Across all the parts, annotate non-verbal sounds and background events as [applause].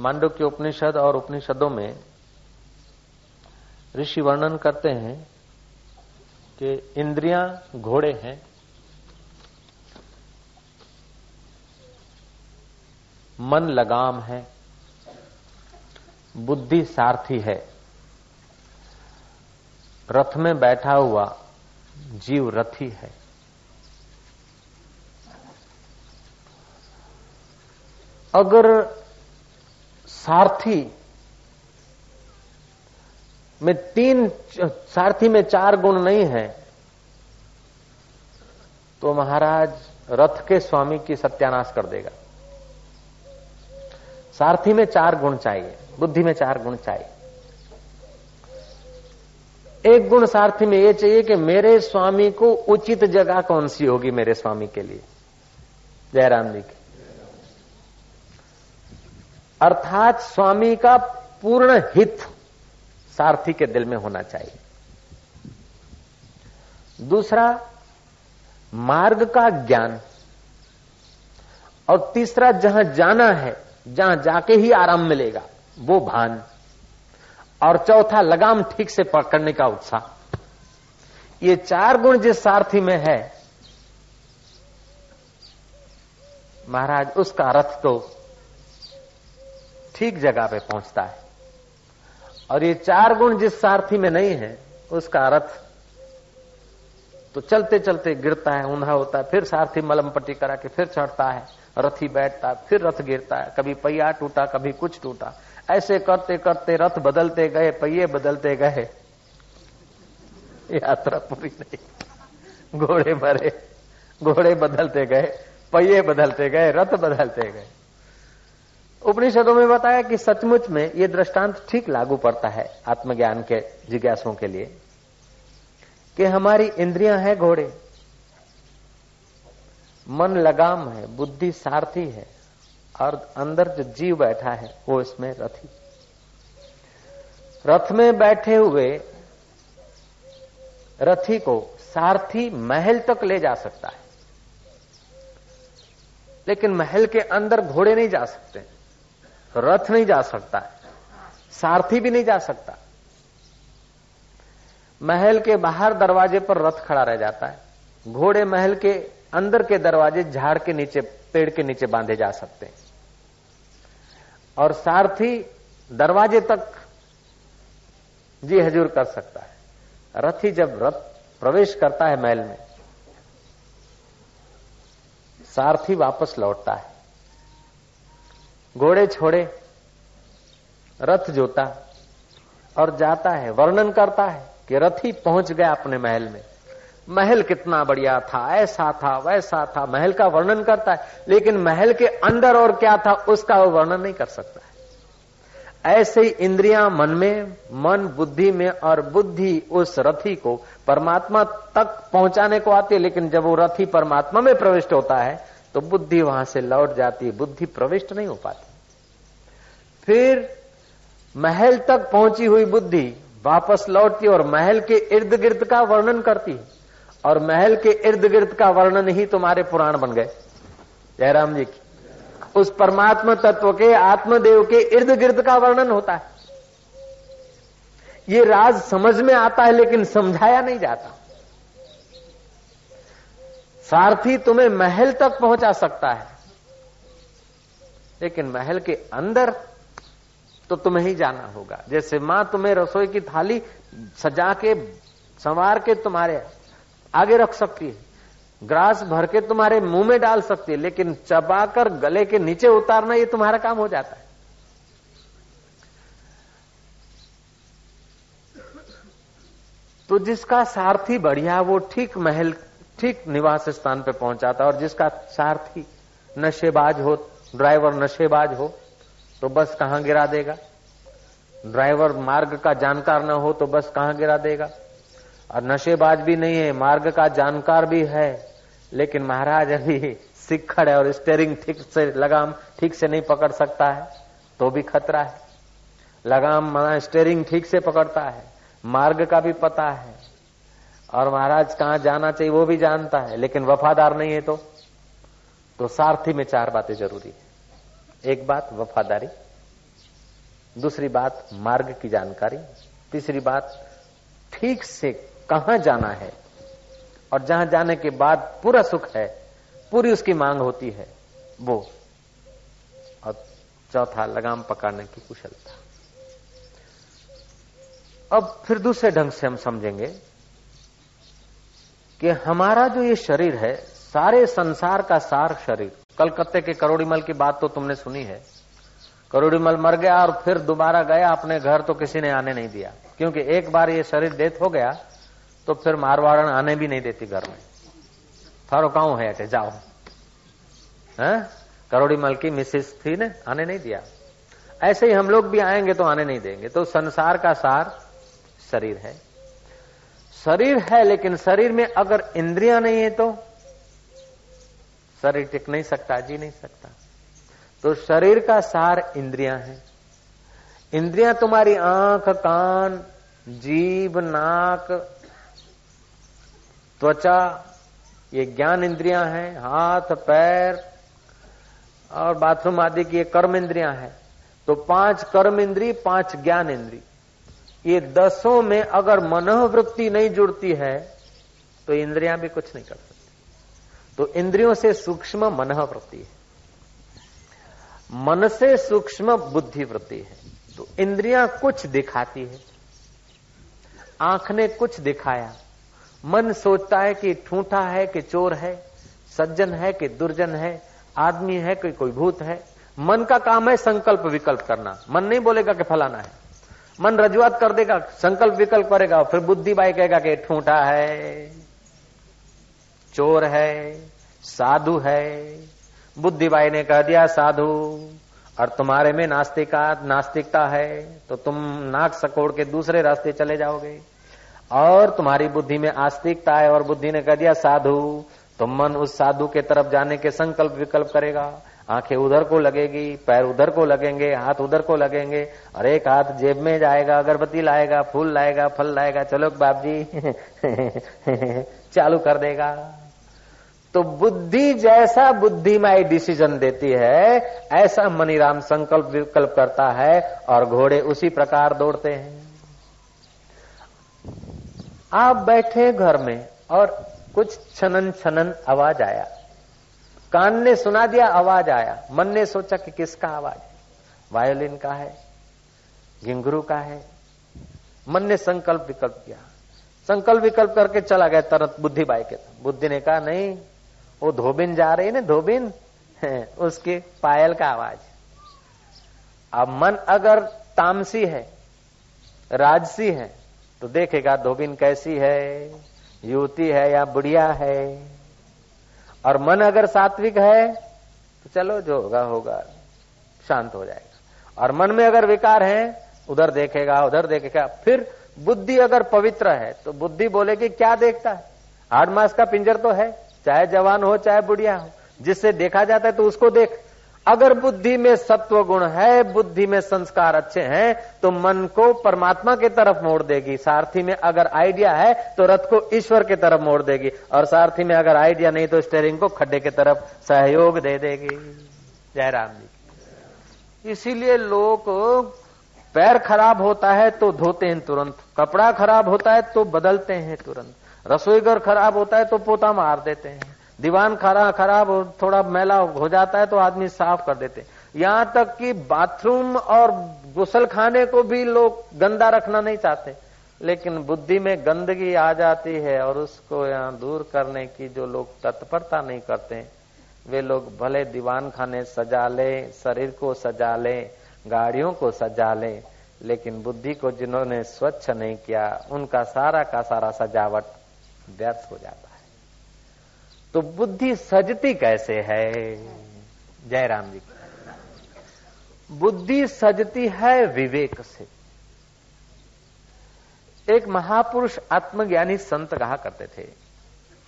मांडव के उपनिषद और उपनिषदों में ऋषि वर्णन करते हैं कि इंद्रियाँ घोड़े हैं। मन लगाम है। बुद्धि सारथी है। रथ में बैठा हुआ जीव रथी है। अगर सारथी में तीन, सारथी में चार गुण नहीं है। तो महाराज रथ के स्वामी की सत्यानाश कर देगा। सारथी में चार गुण चाहिए, बुद्धि में चार गुण चाहिए। एक गुण सारथी में यह चाहिए कि मेरे स्वामी को उचित जगह कौन सी होगी मेरे स्वामी के लिए? जयराम जी की। अर्थात स्वामी का पूर्ण हित सारथी के दिल में होना चाहिए। दूसरा, मार्ग का ज्ञान। और तीसरा, जहाँ जाना है, जहाँ जाके ही आराम मिलेगा, वो भान। और चौथा, लगाम ठीक से पकड़ने का उत्साह। ये चार गुण जिस सारथी में है, महाराज, उसका रथ तो ठीक जगह पे पहुँचता है। और ये चार गुण जिस सारथी में नहीं है, उसका रथ तो चलते चलते गिरता है, ऊंधा होता है, फिर सारथी मलम पट्टी करा के फिर चढ़ता है, रथी बैठता फिर रथ गिरता है, कभी पहिया टूटा, कभी कुछ टूटा। ऐसे करते करते रथ बदलते गए, पहिए बदलते गए। यात्रा पूरी नहीं। घोड़े मरे घोड़े बदलते गए, पहिए बदलते गए, रथ बदलते गए। उपनिषदों में बताया कि सचमुच में ये दृष्टांत ठीक लागू पड़ता है आत्मज्ञान के जिज्ञासों के लिए, कि हमारी इंद्रियाँ हैं घोड़े, मन लगाम है, बुद्धि सारथी है, और अंदर जो जीव बैठा है, वो इसमें रथी। रथ में बैठे हुए रथी को सारथी महल तक ले जा सकता है, लेकिन महल के अंदर घोड़े नहीं जा सकते। रथ नहीं जा सकता सारथी भी नहीं जा सकता। महल के बाहर दरवाजे पर रथ खड़ा रह जाता है। घोड़े महल के अंदर के दरवाजे झाड़ के नीचे, पेड़ के नीचे बांधे जा सकते हैं। और सारथी दरवाजे तक, जी हजूर कर सकता है। रथी जब रथ प्रवेश करता है महल में, सारथी वापस लौटता है। घोड़े छोड़े, रथ जोता और जाता है, वर्णन करता है कि रथी पहुँच गया अपने महल में। महल कितना बढ़िया था, ऐसा था, वैसा था, महल का वर्णन करता है, लेकिन महल के अंदर और क्या था, उसका वो वर्णन नहीं कर सकता है। ऐसे ही इंद्रियाँ मन में, मन बुद्धि में और बुद्धि उस रथी को परमात्मा तक पहुँचाने को आती है, लेकिन जब वो रथी परमात्मा में प्रविष्ट होता है तो बुद्धि वहाँ से लौट जाती है, बुद्धि प्रविष्ट नहीं हो पाती। फिर महल तक पहुँची हुई बुद्धि वापस लौटती और महल के इर्द गिर्द का वर्णन करती है। और महल के इर्द गिर्द का वर्णन ही तुम्हारे पुराण बन गए। जयराम जी की। उस परमात्मा तत्व के, आत्मदेव के इर्द गिर्द का वर्णन होता है। ये राज समझ में आता है, लेकिन समझाया नहीं जाता। सारथी तुम्हें महल तक पहुँचा सकता है। लेकिन महल के अंदर तो तुम्हें ही जाना होगा। जैसे माँ तुम्हें रसोई की थाली सजा के, संवार के तुम्हारे आगे रख सकती है। ग्रास भर के तुम्हारे मुँह में डाल सकती है, लेकिन चबाकर गले के नीचे उतारना ये तुम्हारा काम हो जाता है। तो जिसका सारथी बढ़िया, वो ठीक महल ठीक निवास स्थान पे पहुंचाता और जिसका सारथी नशेबाज हो, ड्राइवर नशेबाज हो तो बस कहाँ गिरा देगा? ड्राइवर मार्ग का जानकार न हो तो बस कहाँ गिरा देगा? और नशेबाज भी नहीं है, मार्ग का जानकार भी है, लेकिन महाराज अभी सिक्खड़ है और स्टेयरिंग ठीक से, लगाम ठीक से नहीं पकड़ सकता है तो भी खतरा है। लगाम स्टेयरिंग ठीक से पकड़ता है, मार्ग का भी पता है और महाराज कहाँ जाना चाहिए वो भी जानता है, लेकिन वफादार नहीं है तो? तो सारथी में चार बातें ज़रूरी है। एक बात, वफादारी। दूसरी बात, मार्ग की जानकारी। तीसरी बात, ठीक से कहा जाना है? और जहाँ जाने के बाद पूरा सुख है, पूरी उसकी मांग होती है, वो। और चौथा, लगाम पकड़ने की कुशलता। अब फिर दूसरे ढंग से हम समझेंगे। कि हमारा जो ये शरीर है, सारे संसार का सार शरीर। कलकत्ते के करोड़ीमल की बात तो तुमने सुनी है। करोड़ीमल मर गया और फिर दोबारा गया अपने घर तो किसी ने आने नहीं दिया। क्योंकि एक बार ये शरीर डेथ हो गया तो फिर मारवाड़न आने भी नहीं देती घर में। थारो काऊ है अटे जाओ? है? करोड़ीमल की मिसेस थी ने, आने नहीं दिया। ऐसे ही हम लोग भी आएँगे तो आने नहीं देंगे। तो संसार का सार शरीर है। शरीर है, लेकिन शरीर में अगर इंद्रियाँ नहीं है तो? शरीर टिक नहीं सकता, जी नहीं सकता। तो शरीर का सार इंद्रियाँ हैं। इंद्रियाँ तुम्हारी आँख, कान जीव नाक, त्वचा, ये ज्ञान इंद्रियाँ हैं, हाथ, पैर, और बाथरूम आदि की ये कर्म इंद्रियाँ हैं। तो पाँच कर्म इंद्री, पाँच ज्ञान इंद्री। ये दसों में अगर मनोवृत्ति नहीं जुड़ती है तो इंद्रियाँ भी कुछ नहीं कर सकती। तो इंद्रियों से सूक्ष्म मनोवृत्ति है। मन से सूक्ष्म बुद्धि वृत्ति है। तो इंद्रियाँ कुछ दिखाती है। आँख ने कुछ दिखाया। मन सोचता है कि ठूठा है कि चोर है, सज्जन है कि दुर्जन है, आदमी है कि कोई भूत है। मन का काम है संकल्प विकल्प करना। मन नहीं बोलेगा कि फलाना है। मन रजुआत कर देगा, संकल्प विकल्प करेगा, फिर बुद्धि बाई कहेगा कि ठूठा है, चोर है, साधु है। बुद्धि बाई ने कह दिया, साधु, और तुम्हारे में नास्तिका, नास्तिकता है तो तुम नाक सकोड़ के दूसरे रास्ते चले जाओगे। और तुम्हारी बुद्धि में आस्तिकता है, और बुद्धि ने कह दिया, साधु तो मन उस साधु के तरफ़ जाने के संकल्प विकल्प करेगा। आँखें उधर को लगेगी, पैर उधर को लगेंगे, हाथ उधर को लगेंगे, और एक हाथ जेब में जाएगा, अगरबत्ती लाएगा, फूल लाएगा, फल लाएगा, चलो बाप जी [laughs] चालू कर देगा। तो बुद्धि जैसा बुद्धिमाई डिसीज़न देती है, ऐसा मनीराम संकल्प विकल्प करता है, और घोड़े उसी प्रकार दौड़ते हैं। आप बैठे घर में, और कुछ छनन छनन आवाज़ आया। कान ने सुना दिया, आवाज़ आया। मन ने सोचा कि किसका आवाज़? है वायोलिन का है घिंगरू का है। मन ने संकल्प विकल्प किया। संकल्प विकल्प करके चला गया तरत बुद्धि बाई के। बुद्धि ने कहा, नहीं, वो धोबिन जा रही ना, धोबिन? उसके पायल का आवाज़। अब मन अगर तामसी है, राजसी है तो देखेगा धोबिन कैसी है, युवती है या बुढ़िया है। और मन अगर सात्विक है तो चलो जो होगा होगा। शांत हो जाएगा। और मन में अगर विकार है, उधर देखेगा उधर देखेगा, फिर बुद्धि अगर पवित्र है तो बुद्धि बोलेगी क्या देखता है? आठ मास का पिंजर तो है, चाहे जवान हो, चाहे बुढ़िया हो। जिससे देखा जाता है तो उसको देख। अगर बुद्धि में सत्व गुण है, बुद्धि में संस्कार अच्छे हैं तो मन को परमात्मा की तरफ़ मोड़ देगी। सारथी में अगर आइडिया है तो रथ को ईश्वर की तरफ़ मोड़ देगी। और सारथी में अगर आइडिया नहीं तो स्टेरिंग को खड्डे की तरफ़ सहयोग दे देगी। जयराम जी। इसीलिए लोग पैर खराब होता है तो धोते हैं तुरंत, कपड़ा खराब होता है तो बदलते हैं तुरंत, रसोई घर खराब होता है तो पोता मार देते हैं। दीवान खरा खराब थोड़ा मैला हो जाता है तो आदमी साफ़ कर देते यहाँ तक कि बाथरूम और गुसल खाने को भी लोग गंदा रखना नहीं चाहते। लेकिन बुद्धि में गंदगी आ जाती है और उसको यहाँ दूर करने की जो लोग तत्परता नहीं करते वे लोग भले दीवान खाने सजा ले, शरीर को सजा ले, गाड़ियों को सजा ले, लेकिन बुद्धि को जिन्होंने स्वच्छ नहीं किया, उनका सारा का सारा सजावट व्यर्थ हो जाता तो बुद्धि सजती कैसे है? जयराम जी। बुद्धि सजती है विवेक से। एक महापुरुष आत्मज्ञानी संत कहा करते थे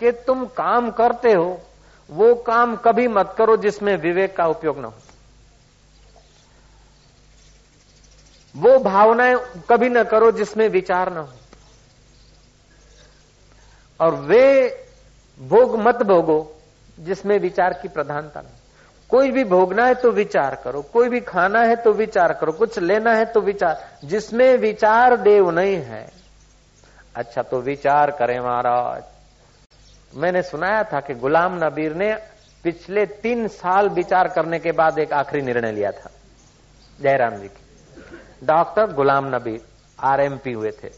कि तुम काम करते हो, वो काम कभी मत करो जिसमें विवेक का उपयोग न हो। वो भावनाएँ कभी न करो जिसमें विचार न हो। और वे भोग मत भोगो, जिसमें विचार की प्रधानता नहीं। कोई भी भोगना है तो विचार करो, कोई भी खाना है तो विचार करो, कुछ लेना है तो विचार, जिसमें विचार देव नहीं है। अच्छा तो विचार करें महाराज। मैंने सुनाया था कि गुलाम नबीर ने पिछले तीन साल विचार करने के बाद एक आखिरी निर्णय लिया था, जयराम जी की। डॉक्टर गुलाम नबीर, आरएमपी हुए थे।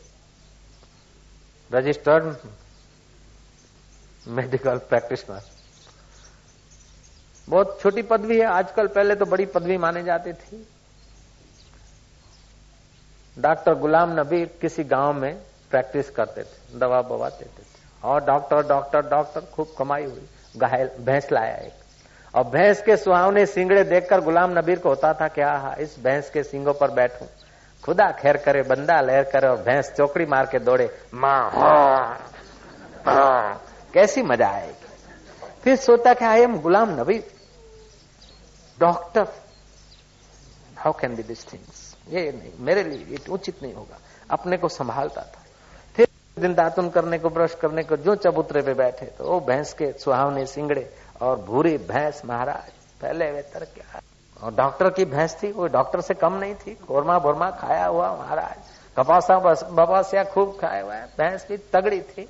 रजिस्टर्ड मेडिकल प्रैक्टिशनर बहुत छोटी पदवी है, आजकल पहले तो बड़ी पदवी माने जाती थी। डॉक्टर गुलाम नबी किसी गाँव में प्रैक्टिस करते थे, दवा बवा देते थे। और डॉक्टर डॉक्टर डॉक्टर, खूब कमाई हुई, घायल, भैंस लाया एक। और भैंस के सुहावने सिंगड़े देखकर गुलाम नबीर को होता था, क्या हा, इस भैंस के सिंगों पर बैठूं? खुदा खैर करे, बंदा लहर करे और भैंस चौकड़ी मार के दौड़े। माँ कैसी मज़ा आएगी? फिर सोता क्या I am Ghulam Nabi. Doctor how can be this things ये नहीं, मेरे लिए ये उचित नहीं होगा। अपने को संभालता था। फिर दिन दातुन करने को, ब्रश करने को, जो चबूतरे पे बैठे तो वो भैंस के सुहावने सिंगड़े और भूरी भैंस महाराज, पहले वे तर क्या? और डॉक्टर की भैंस थी, वो डॉक्टर से कम नहीं थी। कोरमा बोरमा खाया हुआ महाराज। कपासा बपासिया खूब खाया हुआ भैंस भी तगड़ी थी।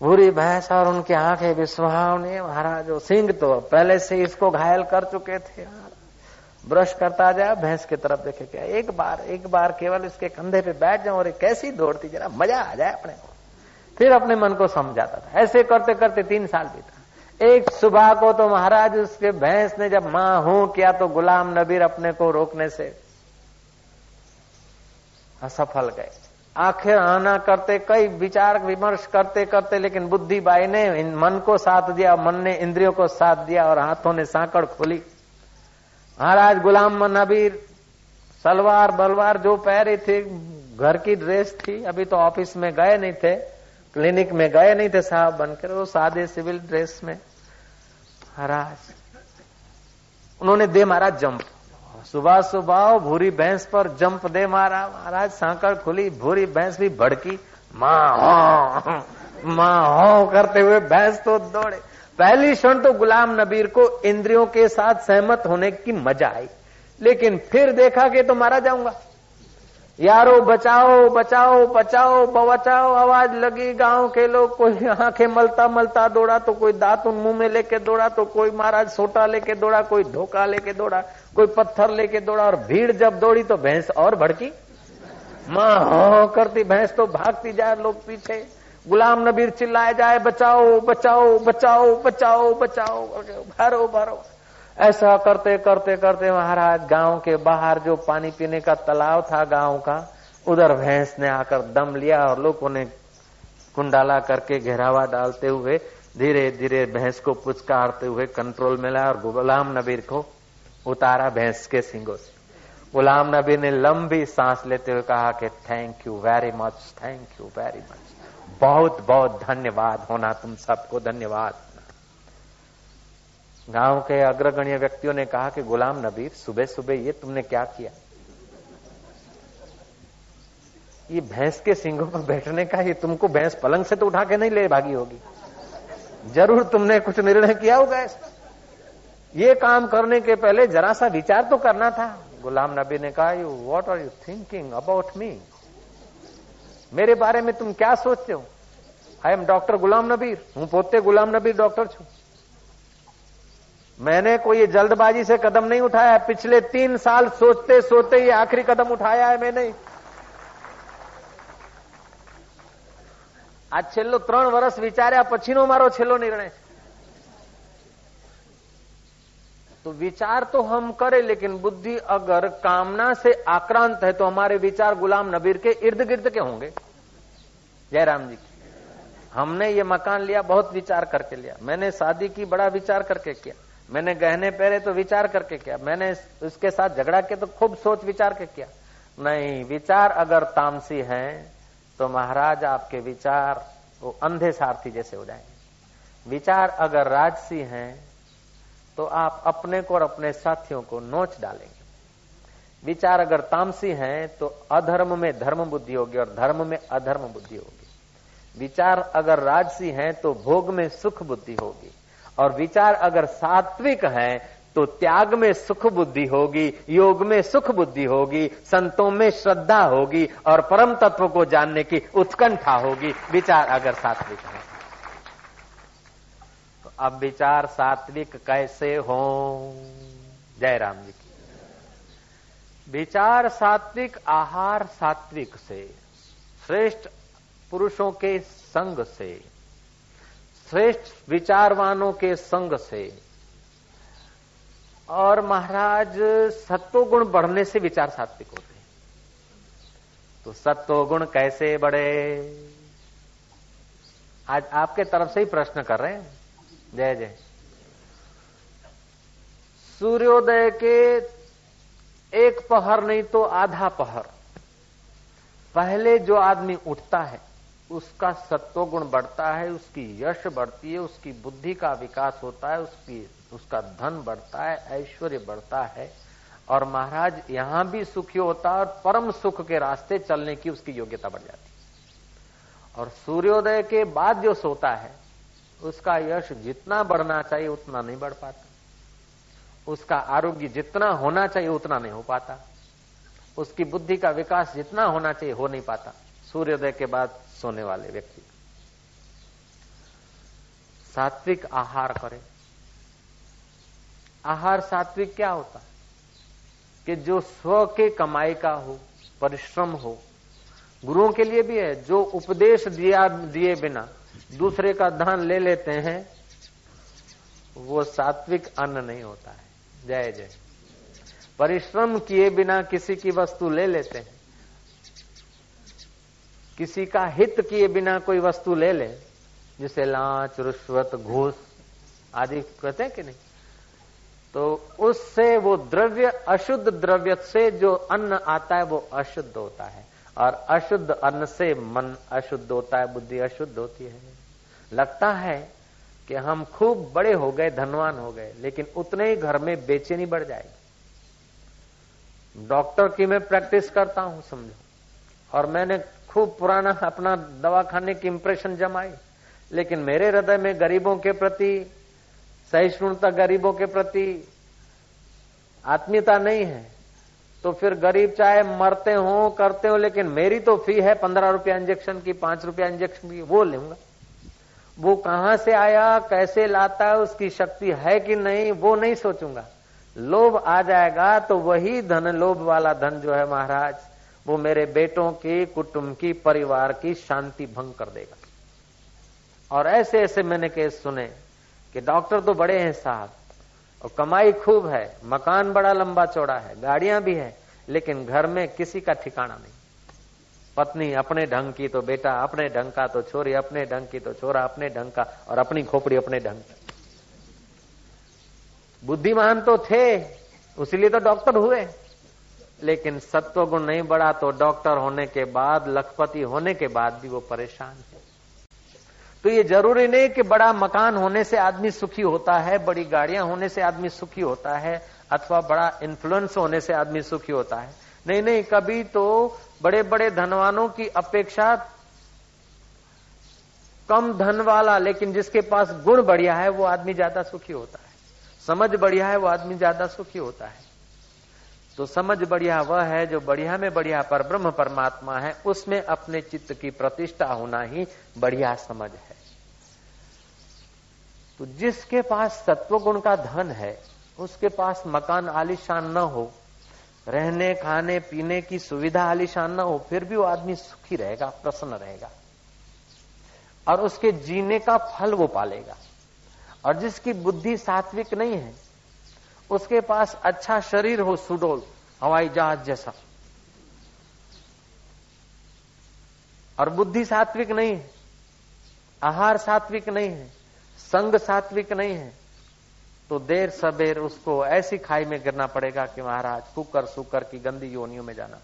बुरी भैंस और उनकी आँखें भी सुहावनी महाराज, सिंह तो पहले से इसको घायल कर चुके थे। ब्रश करता जाए, भैंस की तरफ़ देखे क्या, एक बार एक बार केवल इसके कंधे पे बैठ जाओ और कैसी दौड़ती, जरा मज़ा आ जाए अपने को। फिर अपने मन को समझाता था। ऐसे करते करते तीन साल बीता। एक सुबह को तो महाराज उसके भैंस ने जब माँ हूँ किया तो गुलाम नबीर अपने को रोकने से असफल गए। आखिर आना करते, कई विचार विमर्श करते करते, लेकिन बुद्धि बाई ने मन को साथ दिया, मन ने इंद्रियों को साथ दिया और हाथों ने सांकड़ खोली। महाराज गुलाम नबीर, सलवार बलवार जो पहरे थे, घर की ड्रेस थी, अभी तो ऑफ़िस में गए नहीं थे, क्लिनिक में गए नहीं थे साहब बनकर, वो सादे सिविल ड्रेस में। महाराज, उन्होंने दे महाराज जंप। सुबह सुबह भूरी भैंस पर जंप दे मारा महाराज, सांकड़ खुली, भूरी भैंस भी भड़की। माँ हो माँ हो करते हुए भैंस तो दौड़े। पहली क्षण तो गुलाम नबीर को इंद्रियों के साथ सहमत होने की मज़ा आई। लेकिन फिर देखा कि तो मारा जाऊँगा। यारो, बचाओ बचाओ बचाओ बचाओ, आवाज़ लगी, गाँव के लोग कोई आँखें मलता मलता दौड़ा तो कोई दांत उन मुँह में लेके दौड़ा तो कोई महाराज सोटा लेके दौड़ा, कोई धोखा लेके दौड़ा। कोई पत्थर लेके दौड़ा और भीड़ जब दौड़ी तो भैंस और भड़की। माँ हो करती भैंस तो भागती जाए लोग पीछे। गुलाम नबीर चिल्लाए जाए, बचाओ बचाओ बचाओ बचाओ बचाओ भरो भरो। ऐसा करते करते करते महाराज गाँव के बाहर जो पानी पीने का तालाब था गाँव का, उधर भैंस ने आकर दम लिया और लोगों ने कुंडाला करके घेरावा डालते हुए धीरे धीरे भैंस को पुचकारते हुए कंट्रोल में लाया और गुलाम नबीर को उतारा भैंस के सिंगों से। गुलाम नबी ने लंबी सांस लेते हुए कहा कि thank you very much thank you very much बहुत बहुत धन्यवाद होना तुम सबको, धन्यवाद। गाँव के अग्रगण्य व्यक्तियों ने कहा कि गुलाम नबीर सुबह सुबह ये तुमने क्या किया? ये भैंस के सिंगों पर बैठने का ये तुमको भैंस पलंग से तो उठा के नहीं ले भागी होगी। ज़रूर तुमने कुछ निर्णय किया होगा ये काम करने के पहले जरा सा विचार तो करना था गुलाम नबी ने कहा you what are you thinking about me मेरे बारे में तुम क्या सोचते हो आई एम डॉक्टर गुलाम नबीर हूं पोते गुलाम नबीर डॉक्टर छू मैंने कोई जल्दबाजी से कदम नहीं उठाया पिछले तीन साल सोचते सोचते ये आखिरी कदम उठाया है मैंने આ છેલ્લો ત્રણ વર્ષ વિચાર્યા પછીનો મારો છેલ્લો निर्णय तो विचार तो हम करें, लेकिन बुद्धि अगर कामना से आक्रांत है तो हमारे विचार गुलाम नबीर के इर्द गिर्द के होंगे। जयराम जी की। हमने ये मकान लिया, बहुत विचार करके लिया। मैंने शादी की, बड़ा विचार करके किया। मैंने गहने पहरे तो विचार करके किया। मैंने उसके साथ झगड़ा किया तो खूब सोच विचार के किया। नहीं, विचार अगर तामसी हैं तो महाराज, आपके विचार वो अंधे सारथी जैसे हो जाएँगे। विचार अगर राजसी हैं तो आप अपने को और अपने साथियों को नोच डालेंगे। विचार अगर तामसी हैं तो अधर्म में धर्म बुद्धि होगी और धर्म में अधर्म बुद्धि होगी। विचार अगर राजसी हैं तो भोग में सुख बुद्धि होगी। और विचार अगर सात्विक है तो त्याग में सुख बुद्धि होगी, योग में सुख बुद्धि होगी, संतों में श्रद्धा होगी और परम तत्व को जानने की उत्कंठा होगी। विचार अगर सात्विक है। अब विचार सात्विक कैसे हो? जय राम जी की। विचार सात्विक, आहार सात्विक से, श्रेष्ठ पुरुषों के संग से, श्रेष्ठ विचारवानों के संग से, और महाराज सत्व गुण बढ़ने से विचार सात्विक होते हैं। तो सत्व गुण कैसे बढ़े? आज आपके तरफ़ से ही प्रश्न कर रहे हैं। जय जय। सूर्योदय के एक पहर नहीं तो आधा पहर। पहले जो आदमी उठता है, उसका सत्व गुण बढ़ता है, उसकी यश बढ़ती है, उसकी बुद्धि का विकास होता है, उसकी, उसका धन बढ़ता है, ऐश्वर्य बढ़ता है। और महाराज, यहाँ भी सुखी होता है और परम सुख के रास्ते चलने की उसकी योग्यता बढ़ जाती है। और सूर्योदय के बाद जो सोता है उसका यश जितना बढ़ना चाहिए उतना नहीं बढ़ पाता। उसका आरोग्य जितना होना चाहिए उतना नहीं हो पाता। उसकी बुद्धि का विकास जितना होना चाहिए हो नहीं पाता। सूर्योदय के बाद सोने वाले व्यक्ति। सात्विक आहार करें। आहार सात्विक क्या होता? कि जो स्व के कमाई का हो, परिश्रम हो, गुरुओं के लिए भी है, जो उपदेश दिया, दिए बिना दूसरे का धन ले लेते हैं, वो सात्विक अन्न नहीं होता है। जय जय। परिश्रम किए बिना किसी की वस्तु ले लेते हैं। किसी का हित किए बिना कोई वस्तु ले ले, जिसे लाच, रुश्वत, घूस आदि कहते हैं कि नहीं? तो उससे वो द्रव्य, अशुद्ध द्रव्य से जो अन्न आता है, वो अशुद्ध होता है। और अशुद्ध अन्न से मन अशुद्ध होता है, बुद्धि अशुद्ध होती है। लगता है कि हम खूब बड़े हो गए, धनवान हो गए, लेकिन उतने ही घर में बेचैनी बढ़ जाएगी। डॉक्टर की मैं प्रैक्टिस करता हूँ, समझो। और मैंने खूब पुराना अपना दवा खाने की इंप्रेशन जमाई। लेकिन मेरे हृदय में गरीबों के प्रति, सहिष्णुता गरीबों के प्रति आत्मीयता नहीं है। तो फिर गरीब चाहे मरते हो, करते हो, लेकिन मेरी तो फ़ी है पंद्रह रुपया इंजेक्शन की, पाँच रुपया इंजेक्शन की, वो लूँगा। वो कहाँ से आया, कैसे लाता है, उसकी शक्ति है कि नहीं, वो नहीं सोचूँगा। लोभ आ जाएगा तो वही धन लोभ वाला धन जो है महाराज, वो मेरे बेटों की, कुटुंब की, परिवार की शांति भंग कर देगा। और ऐसे ऐसे मैंने केस सुने कि डॉक्टर तो बड़े हैं साहब, और कमाई खूब है, मकान बड़ा लंबा चौड़ा है, गाड़ियाँ भी है, लेकिन घर में किसी का ठिकाना नहीं। पत्नी अपने ढंग की तो बेटा, अपने ढंग का तो छोरी, अपने ढंग की तो छोरा, अपने ढंग का और अपनी खोपड़ी अपने ढंग की। बुद्धिमान तो थे, उसीलिए तो डॉक्टर हुए। लेकिन सत्व गुण नहीं बढ़ा तो डॉक्टर होने के बाद, लखपति होने के बाद भी वो परेशान है। तो ये ज़रूरी नहीं कि बड़ा मकान होने से आदमी सुखी होता है, बड़ी गाड़ियाँ होने से आदमी सुखी होता है, अथवा बड़ा इन्फ्लुएंस होने से आदमी सुखी होता है। नहीं नहीं, कभी तो बड़े बड़े धनवानों की अपेक्षा कम धन वाला, लेकिन जिसके पास गुण बढ़िया है, वो आदमी ज़्यादा सुखी होता है। समझ बढ़िया है, वो आदमी ज़्यादा सुखी होता है। तो समझ बढ़िया वह है जो बढ़िया में बढ़िया पर ब्रह्म परमात्मा है, उसमें अपने चित्त की प्रतिष्ठा होना ही बढ़िया समझ है। तो जिसके पास सत्व गुण का धन है, उसके पास मकान आलिशान न हो रहने, खाने, पीने की सुविधा आलिशान न हो, फिर भी वो आदमी सुखी रहेगा, प्रसन्न रहेगा। और उसके जीने का फल वो पालेगा। और जिसकी बुद्धि सात्विक नहीं है, उसके पास अच्छा शरीर हो, सुडोल, हवाई जहाज़ जैसा। और बुद्धि सात्विक नहीं है, आहार सात्विक नहीं है, संग सात्विक नहीं है तो देर सबेर उसको ऐसी खाई में गिरना पड़ेगा कि महाराज कुकर सुकर की गंदी योनियों में जाना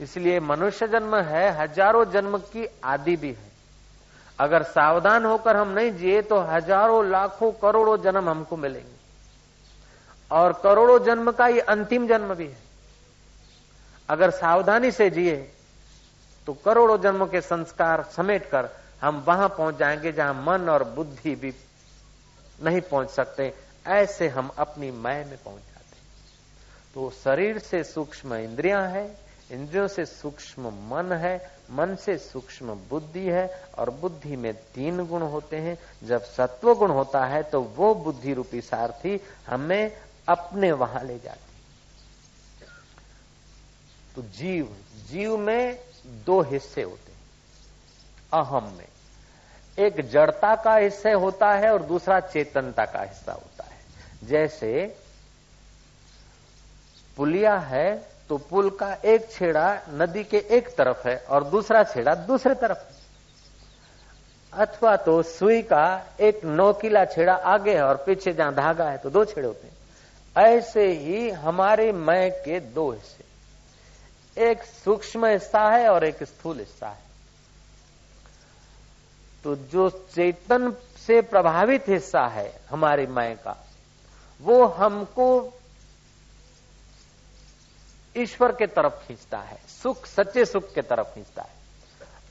इसलिए मनुष्य जन्म है, हज़ारों जन्म की आदि भी है। अगर सावधान होकर हम नहीं जिए तो हज़ारों लाखों करोड़ों जन्म हमको मिलेंगे। और करोड़ों जन्म का ये अंतिम जन्म भी है। अगर सावधानी से जिए तो करोड़ों जन्मों के संस्कार समेट कर हम वहाँ पहुँच जाएँगे जहाँ मन और बुद्धि भी नहीं पहुँच सकते, ऐसे हम अपनी मय में पहुँच जाते तो शरीर से सूक्ष्म इंद्रियाँ है, इंद्रियों से सूक्ष्म मन है, मन से सूक्ष्म बुद्धि है, और बुद्धि में तीन गुण होते हैं। जब सत्व गुण होता है तो वो बुद्धि रूपी सारथी हमें अपने वहाँ ले जाती तो जीव जीव में दो हिस्से होते हैं, अहम में। एक जड़ता का हिस्से होता है और दूसरा चेतनता का हिस्सा होता है। जैसे, पुलिया है तो पुल का एक छेड़ा नदी के एक तरफ़ है और दूसरा छेड़ा दूसरे तरफ़ अथवा तो सुई का एक नौकीला छेड़ा आगे है और पीछे जहाँ धागा है तो दो छेड़े होते हैं। ऐसे ही हमारे मय के दो हिस्से। एक सूक्ष्म हिस्सा है और एक स्थूल हिस्सा है। तो जो चेतन से प्रभावित हिस्सा है हमारे मय का, वो हमको ईश्वर के तरफ़ खींचता है, सुख, सच्चे सुख के तरफ़ खींचता है।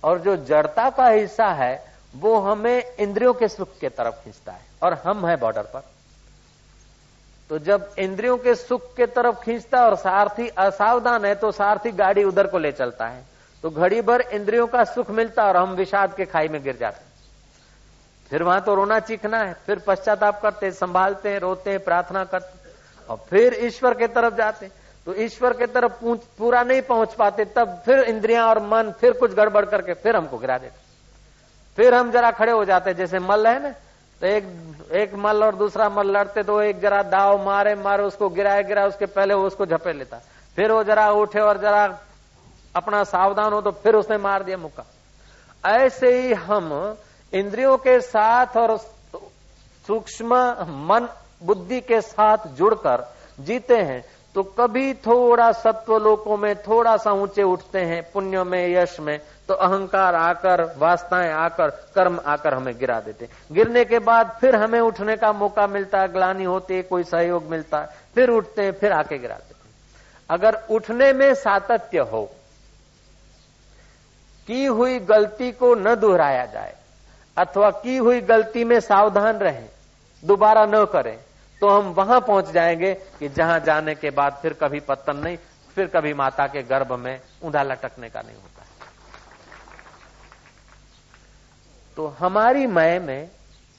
और जो जड़ता का हिस्सा है, वो हमें इंद्रियों के सुख के तरफ़ खींचता है, और हम है बॉर्डर पर। तो जब इंद्रियों के सुख के तरफ़ खींचता है और सारथी असावधान है तो सारथी गाड़ी उधर को ले चलता है। तो घड़ी भर इंद्रियों का सुख मिलता और हम विषाद के खाई में गिर जाते फिर वहाँ तो रोना चीखना है, फिर पश्चाताप करते संभालते हैं, रोते हैं, प्रार्थना करते और फिर ईश्वर के तरफ़ जाते तो ईश्वर के तरफ़ पूरा नहीं पहुँच पाते, तब फिर इंद्रियाँ और मन फिर कुछ गड़बड़ करके फिर हमको गिरा देते फिर हम जरा खड़े हो जाते जैसे मल है ना तो एक एक मल और दूसरा मल लड़ते तो एक जरा दाव मारे मारे, उसको गिराए गिरा उसके पहले वो उसको झपे लेता। फिर वो जरा उठे और जरा अपना सावधान हो तो फिर उसने मार दिया मुक्का। ऐसे ही हम इंद्रियों के साथ और सूक्ष्म मन बुद्धि के साथ जुड़कर जीते हैं तो कभी थोड़ा सत्व लोकों में थोड़ा सा ऊँचे उठते हैं, पुण्य में, यश में तो अहंकार आकर, वास्ताएँ आकर, कर्म आकर हमें गिरा देते गिरने के बाद फिर हमें उठने का मौका मिलता है, ग्लानी होती है, कोई सहयोग मिलता है, फिर उठते हैं, फिर आके गिरा देते अगर उठने में सातत्य हो की हुई गलती को न दोहराया जाए, अथवा की हुई गलती में सावधान रहें, दोबारा न करें तो हम वहाँ पहुँच जाएँगे कि जहाँ जाने के बाद फिर कभी पतन नहीं, फिर कभी माता के गर्भ में ऊंधा लटकने का नहीं होता। तो हमारी मय में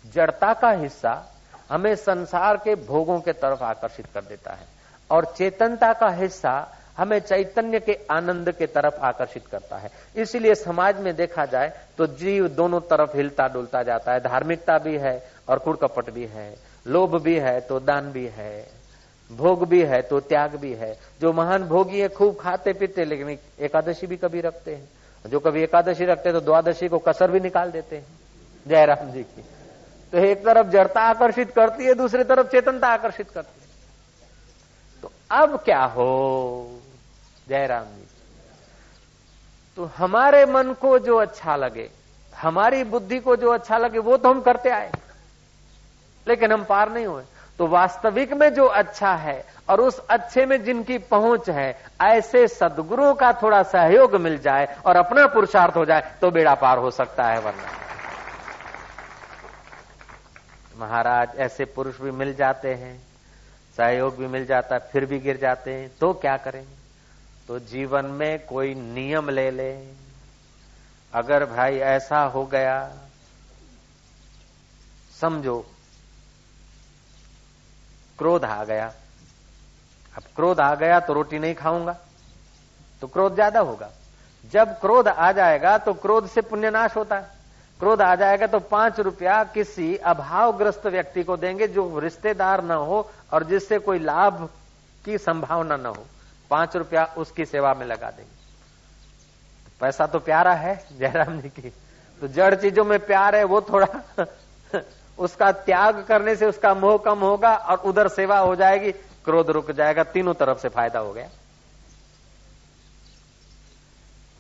जड़ता का हिस्सा हमें संसार के भोगों के तरफ़ आकर्षित कर देता है, और चेतनता का हिस्सा हमें चैतन्य के आनंद के तरफ़ आकर्षित करता है। इसलिए समाज में देखा जाए तो जीव दोनों तरफ़ हिलता डुलता जाता है। धार्मिकता भी है और कुड़कपट भी है। लोभ भी है तो दान भी है। भोग भी है तो त्याग भी है। जो महान भोगी है, खूब खाते पीते, लेकिन एकादशी भी कभी रखते हैं। जो कभी एकादशी रखते हैं तो द्वादशी को कसर भी निकाल देते हैं। जयराम जी की। तो एक तरफ़ जड़ता आकर्षित करती है, दूसरी तरफ़ चेतनता आकर्षित करती है। अब क्या हो? जयराम जी तो हमारे मन को जो अच्छा लगे, हमारी बुद्धि को जो अच्छा लगे, वो तो हम करते आए, लेकिन हम पार नहीं हुए। तो वास्तविक में जो अच्छा है और उस अच्छे में जिनकी पहुँच है, ऐसे सदगुरुओं का थोड़ा सहयोग मिल जाए और अपना पुरुषार्थ हो जाए तो बेड़ा पार हो सकता है वरना। महाराज, ऐसे पुरुष भी मिल जाते हैं। सहयोग भी मिल जाता है, फिर भी गिर जाते हैं तो क्या करें? तो जीवन में कोई नियम ले ले। अगर भाई ऐसा हो गया, समझो, क्रोध आ गया। अब क्रोध आ गया तो रोटी नहीं खाऊँगा तो क्रोध ज़्यादा होगा। जब क्रोध आ जाएगा तो क्रोध से पुण्यनाश होता है। क्रोध आ जाएगा तो पाँच रुपया किसी अभावग्रस्त व्यक्ति को देंगे जो रिश्तेदार न हो और जिससे कोई लाभ की संभावना न हो। पाँच रुपया उसकी सेवा में लगा देंगे। पैसा तो प्यारा है, [laughs] जयराम जी की। तो जड़ चीज़ों में प्यार है, वो थोड़ा [laughs] उसका त्याग करने से उसका मोह कम होगा और उधर सेवा हो जाएगी, क्रोध रुक जाएगा, तीनों तरफ़ से फ़ायदा हो गया।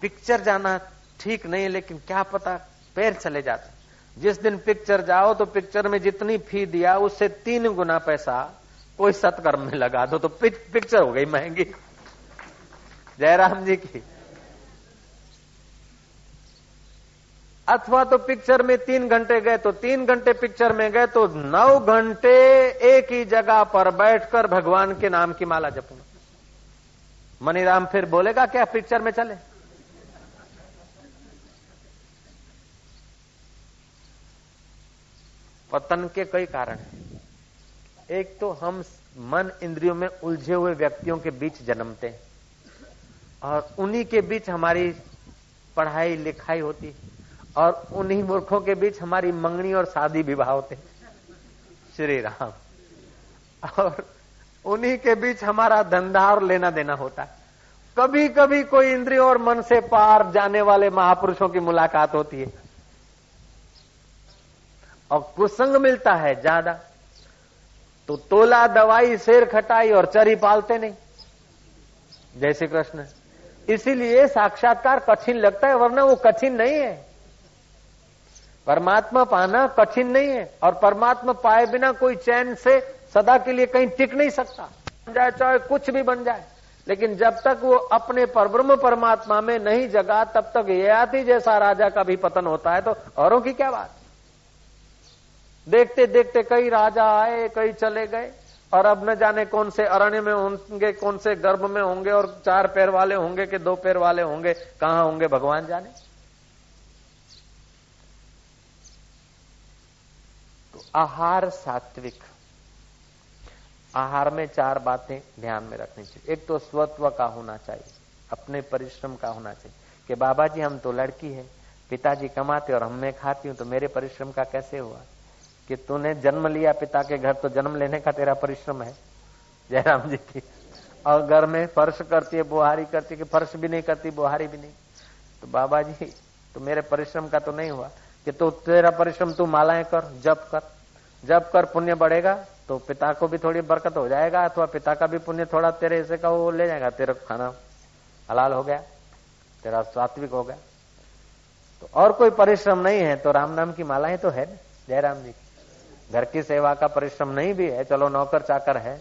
पिक्चर जाना ठीक नहीं, लेकिन क्या पता पैर चले जाते जिस दिन पिक्चर जाओ तो पिक्चर में जितनी फ़ी दिया, उससे तीन गुना पैसा कोई सत्कर्म में लगा दो तो पिक्चर हो गई महँगी। जयराम जी की। अथवा तो पिक्चर में तीन घंटे गए तो तीन घंटे पिक्चर में गए तो नौ घंटे एक ही जगह पर बैठकर भगवान के नाम की माला जपूँगा। मनीराम फिर बोलेगा, क्या पिक्चर में चले? पतन के कई कारण हैं। एक तो हम मन इंद्रियों में उलझे हुए व्यक्तियों के बीच जन्मते हैं और उन्हीं के बीच हमारी पढ़ाई लिखाई होती और उन्हीं मूर्खों के बीच हमारी मंगनी और शादी विवाह होते श्री राम। और उन्हीं के बीच हमारा धंधा और लेना देना होता है। कभी कभी कोई इंद्रियों और मन से पार जाने वाले महापुरुषों की मुलाकात होती है। और कुसंग मिलता है ज़्यादा। तो तोला दवाई, शेर खटाई और चरी पालते नहीं। जय श्री कृष्ण। इसीलिए साक्षात्कार कठिन लगता है, वरना वो कठिन नहीं है। परमात्मा पाना कठिन नहीं है, और परमात्मा पाए बिना कोई चैन से सदा के लिए कहीं टिक नहीं सकता। बन जाए चाहे कुछ भी बन जाए, लेकिन जब तक वो अपने परब्रह्म परमात्मा में नहीं जगा, तब तक ययाति जैसा राजा का भी पतन होता है तो औरों की क्या बात? देखते देखते कई राजा आए, कई चले गए। और अब न जाने कौन से अरण्य में होंगे, कौन से गर्भ में होंगे और चार पैर वाले होंगे कि दो पैर वाले होंगे, कहाँ होंगे भगवान जाने? तो आहार सात्विक। आहार में चार बातें ध्यान में रखनी चाहिए। एक तो स्वत्व का होना चाहिए, अपने परिश्रम का होना चाहिए कि बाबा जी, हम तो लड़की है, पिताजी कमाते और हम खाती हूँ तो मेरे परिश्रम का कैसे हुआ? कि तूने जन्म लिया पिता के घर तो जन्म लेने का तेरा परिश्रम है। जयराम जी की, और घर में फर्श करती है, बुहारी करती है कि फर्श भी नहीं करती, बुहारी भी नहीं। तो बाबा जी तो मेरे परिश्रम का तो नहीं हुआ कि तो तेरा परिश्रम तू मालाएँ कर, जप कर। जब कर पुण्य बढ़ेगा तो पिता को भी थोड़ी बरकत हो जाएगा, अथवा पिता का भी पुण्य थोड़ा तेरे हिस्से का वो ले जाएगा तेरा खाना। हलाल हो गया, तेरा सात्विक हो गया। तो और कोई परिश्रम नहीं है तो राम नाम की मालाएँ तो है जयराम जी की। घर की सेवा का परिश्रम नहीं भी है, चलो नौकर चाकर है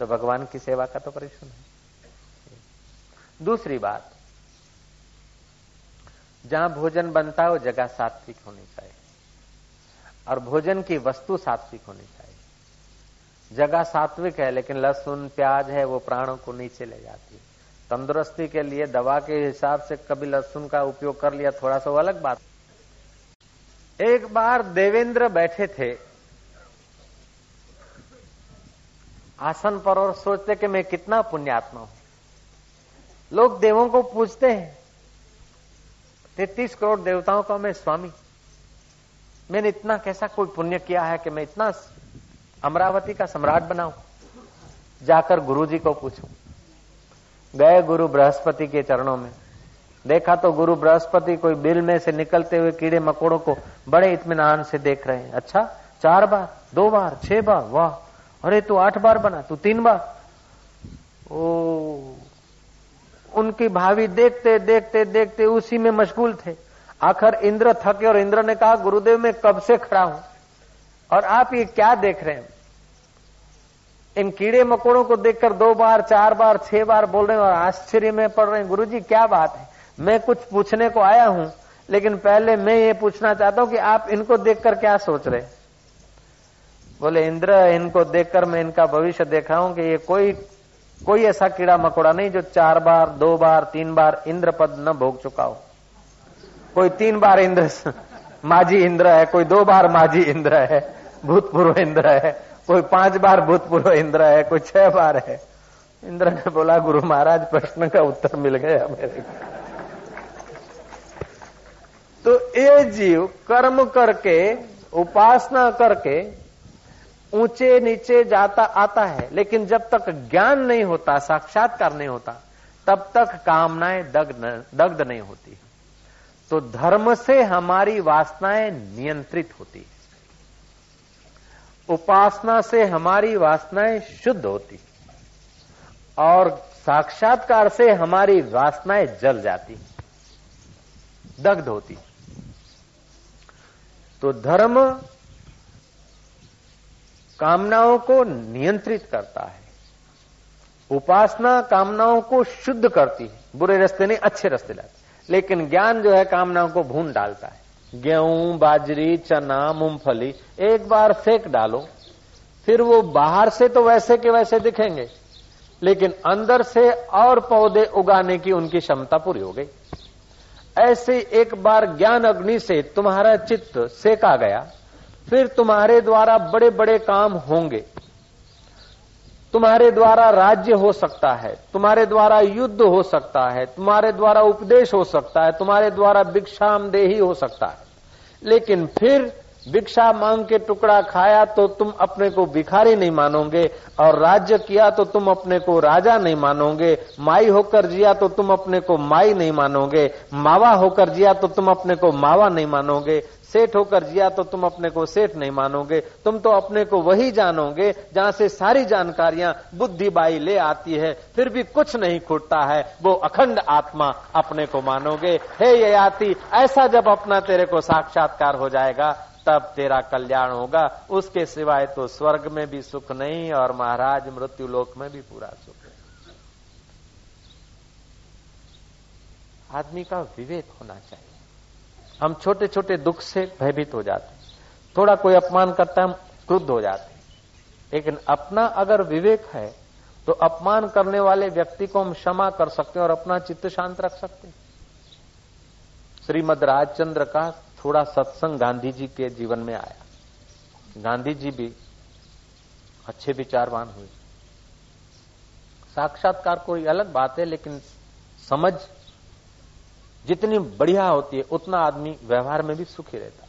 तो भगवान की सेवा का तो परिश्रम है। दूसरी बात, जहाँ भोजन बनता है, वो जगह सात्विक होनी चाहिए, और भोजन की वस्तु सात्विक होनी चाहिए। जगह सात्विक है, लेकिन लहसुन, प्याज है, वो प्राणों को नीचे ले जाती है। तंदुरुस्ती के लिए, दवा के हिसाब से कभी लहसुन का उपयोग कर लिया, थोड़ा सा अलग बात। एक बार देवेंद्र बैठे थे आसन पर और सोचते कि मैं कितना पुण्यात्मा हूँ। लोग देवों को पूछते हैं। तैतीस करोड़ देवताओं का मैं स्वामी। मैंने इतना कैसा कोई पुण्य किया है कि मैं इतना अमरावती का सम्राट बनाऊँ, जाकर गुरु जी को पूछूँ। गए गुरु बृहस्पति के चरणों में। देखा तो गुरु बृहस्पति कोई बिल में से निकलते हुए कीड़े मकोड़ों को बड़े इतमान से देख रहे हैं। अच्छा चार बार, दो बार, छह बार, वाह। अरे तू आठ बार बना, तू तीन बार। ओ, उनकी भावी देखते देखते देखते उसी में मशगूल थे। आखिर इंद्र थके और इंद्र ने कहा, गुरुदेव, मैं कब से खड़ा हूँ? और आप ये क्या देख रहे हैं? इन कीड़े मकोड़ों को देखकर दो बार, चार बार, छह बार बोल रहे हैं और आश्चर्य में पड़ रहे हैं गुरु जी क्या बात है? मैं कुछ पूछने को आया हूँ, लेकिन पहले मैं ये पूछना चाहता हूँ कि आप इनको देखकर क्या सोच रहे बोले, इंद्र, इनको देखकर मैं इनका भविष्य देख हूँ कि ये कोई कोई ऐसा कीड़ा मकोड़ा नहीं जो चार बार, दो बार, तीन बार इंद्र पद न भोग चुका हो। कोई तीन बार इंद्र, [laughs] माजी इंद्र है, कोई दो बार माजी इंद्र है, भूतपूर्व इंद्र है, कोई पाँच बार भूतपूर्व इंद्र है, कोई छह बार है। इंद्र ने बोला, गुरु महाराज, प्रश्न का उत्तर मिल गया मेरे तो ये जीव कर्म करके, उपासना करके ऊँचे नीचे जाता आता है, लेकिन जब तक ज्ञान नहीं होता, साक्षात्कार नहीं होता, तब तक कामनाएँ दग्ध दग्ध नहीं होती। तो धर्म से हमारी वासनाएँ नियंत्रित होती। उपासना से हमारी वासनाएँ शुद्ध होती। और साक्षात्कार से हमारी वासनाएँ जल जाती, दग्ध होती। तो धर्म कामनाओं को नियंत्रित करता है। उपासना कामनाओं को शुद्ध करती है। बुरे रास्ते नहीं, अच्छे रास्ते लाती लेकिन ज्ञान जो है, कामनाओं को भून डालता है। गेहूँ, बाजरी, चना, मूंगफली, एक बार फेंक डालो, फिर वो बाहर से तो वैसे के वैसे दिखेंगे। लेकिन अंदर से और पौधे उगाने की उनकी क्षमता पूरी हो गई। ऐसे एक बार ज्ञान अग्नि से तुम्हारा चित्त सेका गया। फिर तुम्हारे द्वारा बड़े बड़े काम होंगे। तुम्हारे द्वारा राज्य हो सकता है, तुम्हारे द्वारा युद्ध हो सकता है, तुम्हारे द्वारा उपदेश हो सकता है, तुम्हारे द्वारा भिक्षाम देही हो सकता है। लेकिन फिर भिक्षा मांग के टुकड़ा खाया तो तुम अपने को भिखारी नहीं मानोगे और राज्य किया तो तुम अपने को राजा नहीं मानोगे। माई होकर जिया तो तुम अपने को माई नहीं मानोगे। मावा होकर जिया तो तुम अपने को मावा नहीं मानोगे। सेठ होकर जिया तो तुम अपने को सेठ नहीं मानोगे। तुम तो अपने को वही जानोगे, जहाँ से सारी जानकारियाँ बुद्धि बाई ले आती है। फिर भी कुछ नहीं खुटता है, वो अखंड आत्मा अपने को मानोगे। हे ये आती ऐसा जब अपना तेरे को साक्षात्कार हो जाएगा, तब तेरा कल्याण होगा। उसके सिवाय तो स्वर्ग में भी सुख नहीं और महाराज मृत्यु लोक में भी पूरा सुख है। आदमी का विवेक होना चाहिए। हम छोटे छोटे दुख से भयभीत हो जाते थोड़ा कोई अपमान करता है, हम क्रुद्ध हो जाते लेकिन अपना अगर विवेक है तो अपमान करने वाले व्यक्ति को हम क्षमा कर सकते हैं और अपना चित्त शांत रख सकते हैं। श्रीमद राजचंद्र का थोड़ा सत्संग गांधी जी के जीवन में आया। गांधी जी भी अच्छे विचारवान हुए। साक्षात्कार कोई अलग बात है, लेकिन समझ जितनी बढ़िया होती है उतना आदमी व्यवहार में भी सुखी रहता